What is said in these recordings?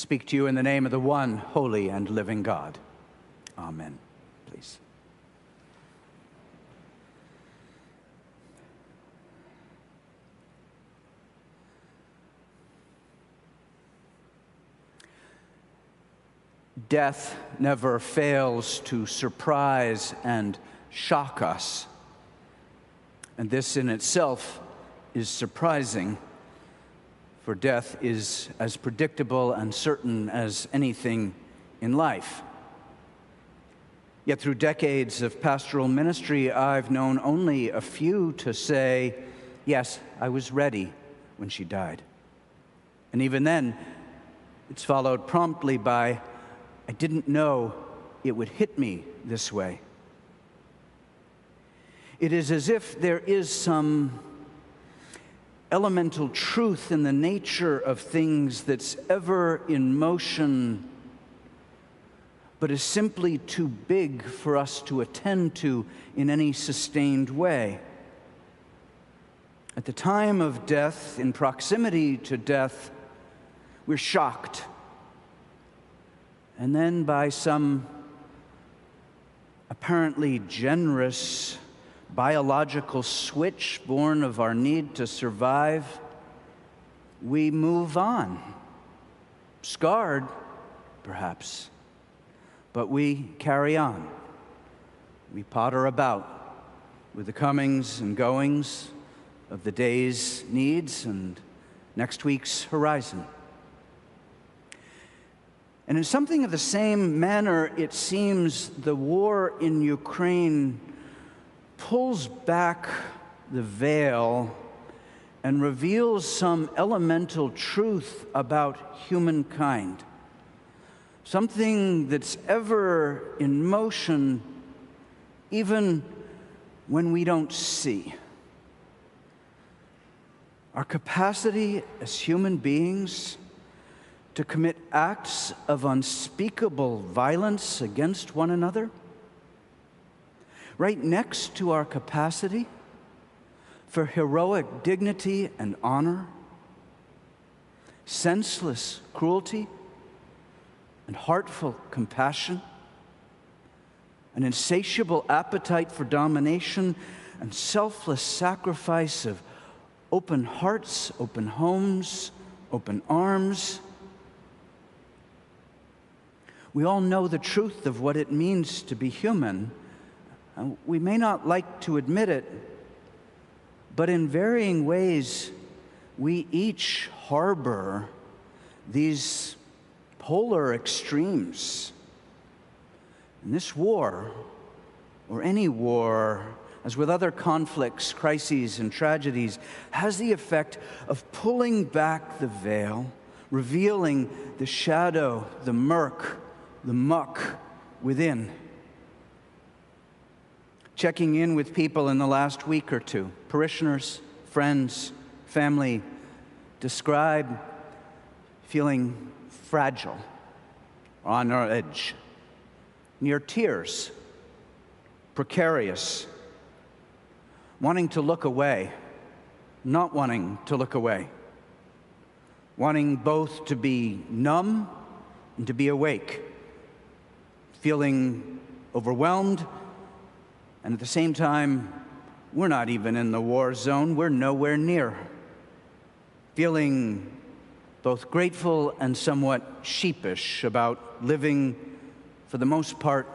speak to you in the name of the one holy and living God. Amen. Please. Death never fails to surprise and shock us. And this in itself is surprising, for death is as predictable and certain as anything in life. Yet through decades of pastoral ministry, I've known only a few to say, Yes, I was ready when she died. And even then, it's followed promptly by, I didn't know it would hit me this way. It is as if there is some elemental truth in the nature of things that's ever in motion, but is simply too big for us to attend to in any sustained way. At the time of death, in proximity to death, we're shocked and then by some apparently generous biological switch born of our need to survive, we move on. Scarred, perhaps, but we carry on. We potter about with the comings and goings of the day's needs and next week's horizon. And in something of the same manner, it seems the war in Ukraine pulls back the veil and reveals some elemental truth about humankind. Something that's ever in motion, even when we don't see. Our capacity as human beings to commit acts of unspeakable violence against one another? Right next to our capacity for heroic dignity and honor, senseless cruelty and heartful compassion, an insatiable appetite for domination, and selfless sacrifice of open hearts, open homes, open arms we all know the truth of what it means to be human. We may not like to admit it, but in varying ways, we each harbor these polar extremes. And this war, or any war, as with other conflicts, crises, and tragedies, has the effect of pulling back the veil, revealing the shadow, the murk, the muck within. Checking in with people in the last week or two, parishioners, friends, family, describe feeling fragile, on our edge, near tears, precarious, wanting to look away, not wanting to look away, wanting both to be numb and to be awake. Feeling overwhelmed, and at the same time, we're not even in the war zone, we're nowhere near. Feeling both grateful and somewhat sheepish about living, for the most part,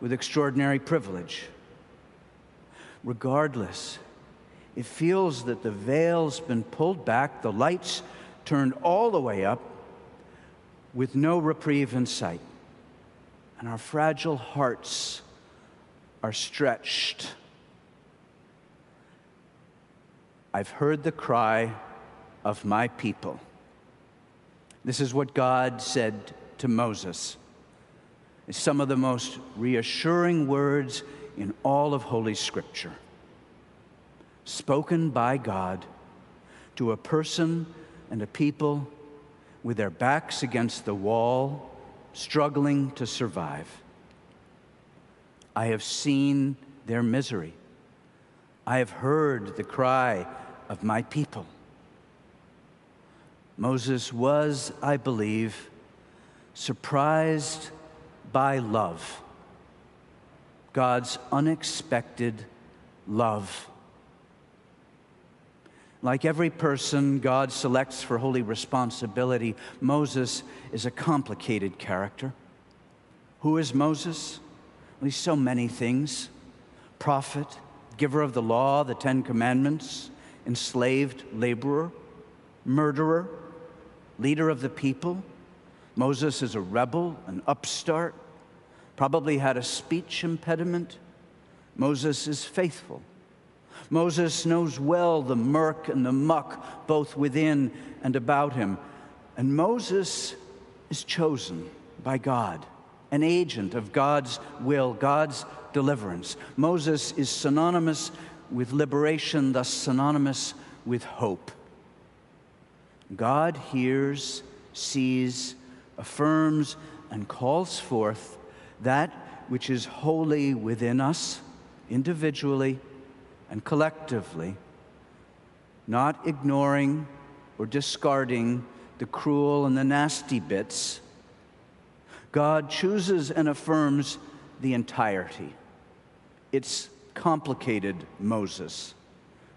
with extraordinary privilege. Regardless, it feels that the veil's been pulled back, the lights turned all the way up, with no reprieve in sight and our fragile hearts are stretched. I've heard the cry of my people. This is what God said to Moses. It's some of the most reassuring words in all of Holy Scripture, spoken by God to a person and a people with their backs against the wall struggling to survive. I have seen their misery. I have heard the cry of my people. Moses was, I believe, surprised by love, God's unexpected love. Like every person God selects for holy responsibility, Moses is a complicated character. Who is Moses? So many things prophet, giver of the law, the Ten Commandments, enslaved laborer, murderer, leader of the people. Moses is a rebel, an upstart, probably had a speech impediment. Moses is faithful. Moses knows well the murk and the muck, both within and about him. And Moses is chosen by God, an agent of God's will, God's deliverance. Moses is synonymous with liberation, thus synonymous with hope. God hears, sees, affirms, and calls forth that which is holy within us, individually and collectively, not ignoring or discarding the cruel and the nasty bits. God chooses and affirms the entirety. It's complicated Moses,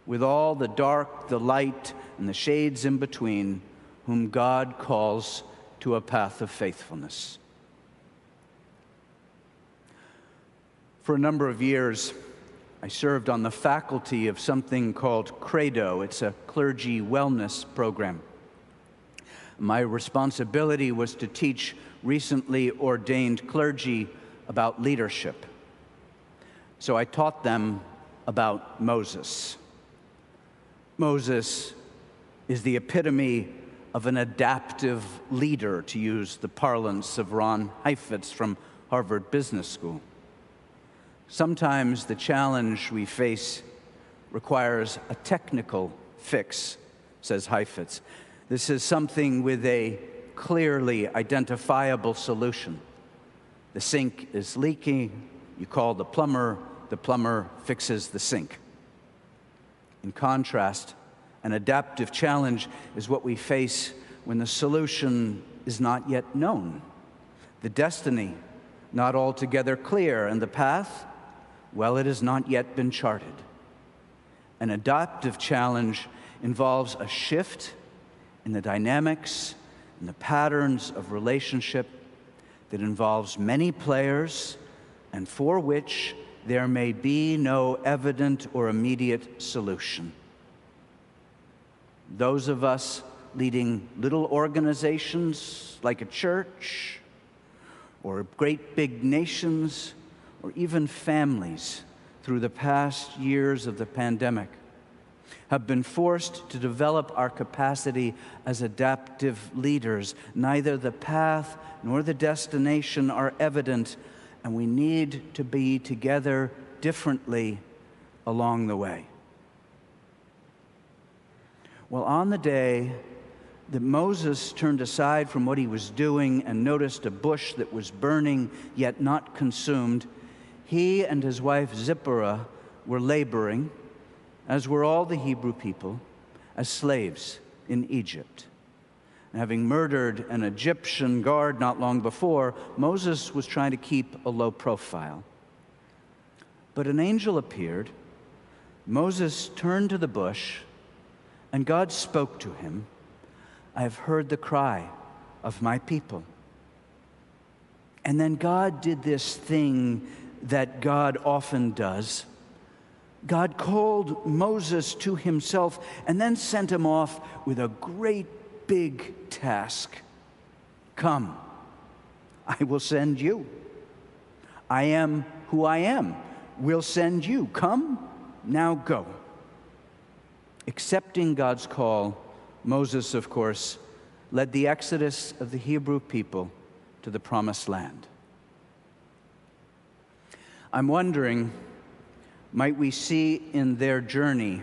with all the dark, the light, and the shades in between, whom God calls to a path of faithfulness. For a number of years, I served on the faculty of something called Credo. It's a clergy wellness program. My responsibility was to teach recently ordained clergy about leadership. So I taught them about Moses. Moses is the epitome of an adaptive leader, to use the parlance of Ron Heifetz from Harvard Business School. Sometimes the challenge we face requires a technical fix, says Heifetz. This is something with a clearly identifiable solution. The sink is leaking, you call the plumber, the plumber fixes the sink. In contrast, an adaptive challenge is what we face when the solution is not yet known, the destiny not altogether clear, and the path, well, it has not yet been charted. An adaptive challenge involves a shift in the dynamics and the patterns of relationship that involves many players and for which there may be no evident or immediate solution. Those of us leading little organizations like a church, or great big nations, or even families through the past years of the pandemic have been forced to develop our capacity as adaptive leaders. Neither the path nor the destination are evident and we need to be together differently along the way. Well, on the day that Moses turned aside from what he was doing and noticed a bush that was burning yet not consumed, he and his wife Zipporah were laboring, as were all the Hebrew people, as slaves in Egypt And having murdered an Egyptian guard not long before, Moses was trying to keep a low profile. But an angel appeared. Moses turned to the bush, and God spoke to him I have heard the cry of my people. And then God did this thing that God often does. God called Moses to himself and then sent him off with a great big task. Come, I will send you. I am who I am, will send you. Come, now go. Accepting God's call, Moses, of course, led the exodus of the Hebrew people to the promised land. I'm wondering, might we see in their journey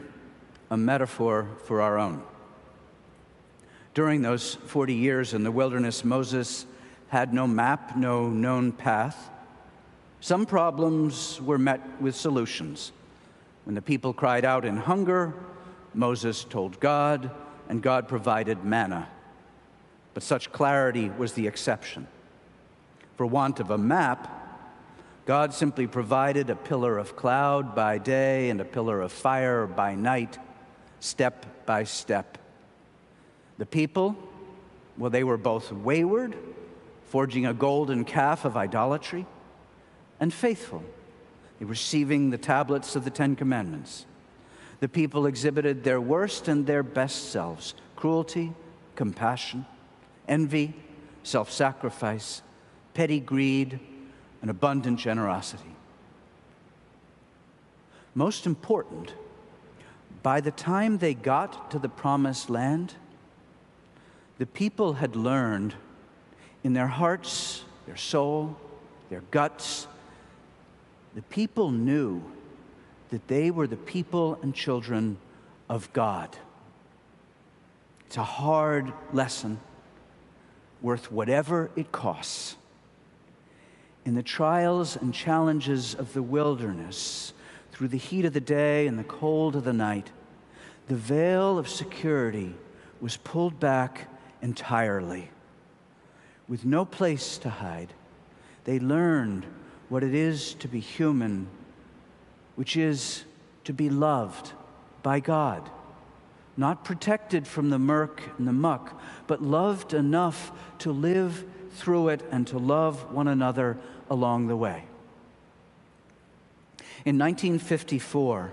a metaphor for our own? During those 40 years in the wilderness, Moses had no map, no known path. Some problems were met with solutions. When the people cried out in hunger, Moses told God, and God provided manna. But such clarity was the exception. For want of a map, God simply provided a pillar of cloud by day and a pillar of fire by night, step by step. The people, well, they were both wayward, forging a golden calf of idolatry, and faithful, receiving the tablets of the Ten Commandments. The people exhibited their worst and their best selves cruelty, compassion, envy, self sacrifice, petty greed, and abundant generosity. Most important, by the time they got to the promised land, the people had learned in their hearts, their soul, their guts, the people knew that they were the people and children of God. It's a hard lesson, worth whatever it costs. In the trials and challenges of the wilderness, through the heat of the day and the cold of the night, the veil of security was pulled back entirely. With no place to hide, they learned what it is to be human, which is to be loved by God. Not protected from the murk and the muck, but loved enough to live through it and to love one another along the way. In 1954,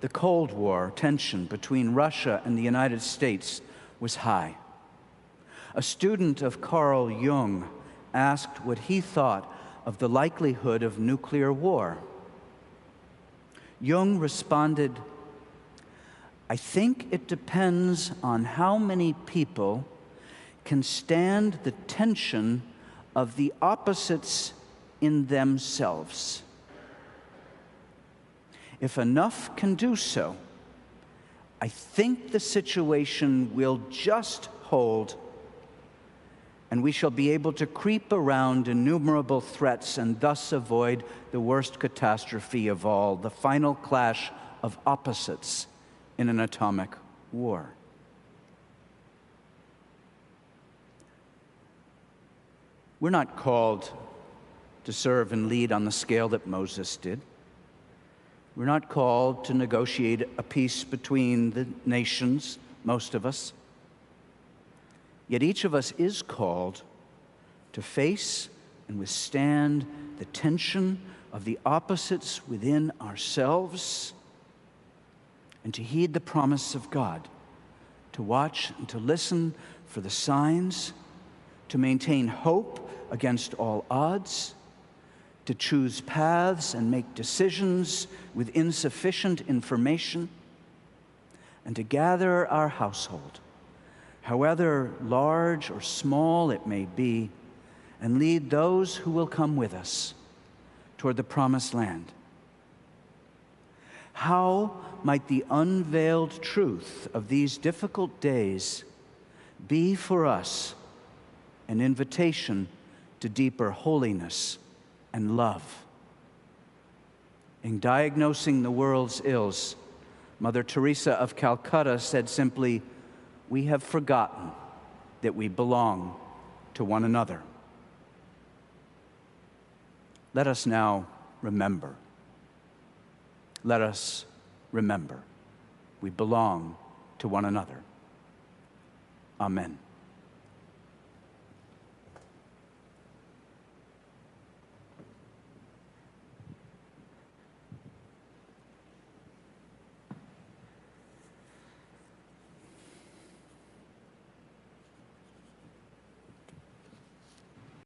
the Cold War tension between Russia and the United States was high. A student of Carl Jung asked what he thought of the likelihood of nuclear war. Jung responded, I think it depends on how many people can stand the tension of the opposites in themselves. If enough can do so, I think the situation will just hold and we shall be able to creep around innumerable threats and thus avoid the worst catastrophe of all the final clash of opposites in an atomic war. We're not called to serve and lead on the scale that Moses did. We're not called to negotiate a peace between the nations, most of us. Yet each of us is called to face and withstand the tension of the opposites within ourselves and to heed the promise of God, to watch and to listen for the signs, to maintain hope against all odds, to choose paths and make decisions with insufficient information, and to gather our household however large or small it may be, and lead those who will come with us toward the promised land. How might the unveiled truth of these difficult days be for us an invitation to deeper holiness and love? In diagnosing the world's ills, Mother Teresa of Calcutta said simply, we have forgotten that we belong to one another. Let us now remember. Let us remember we belong to one another. Amen.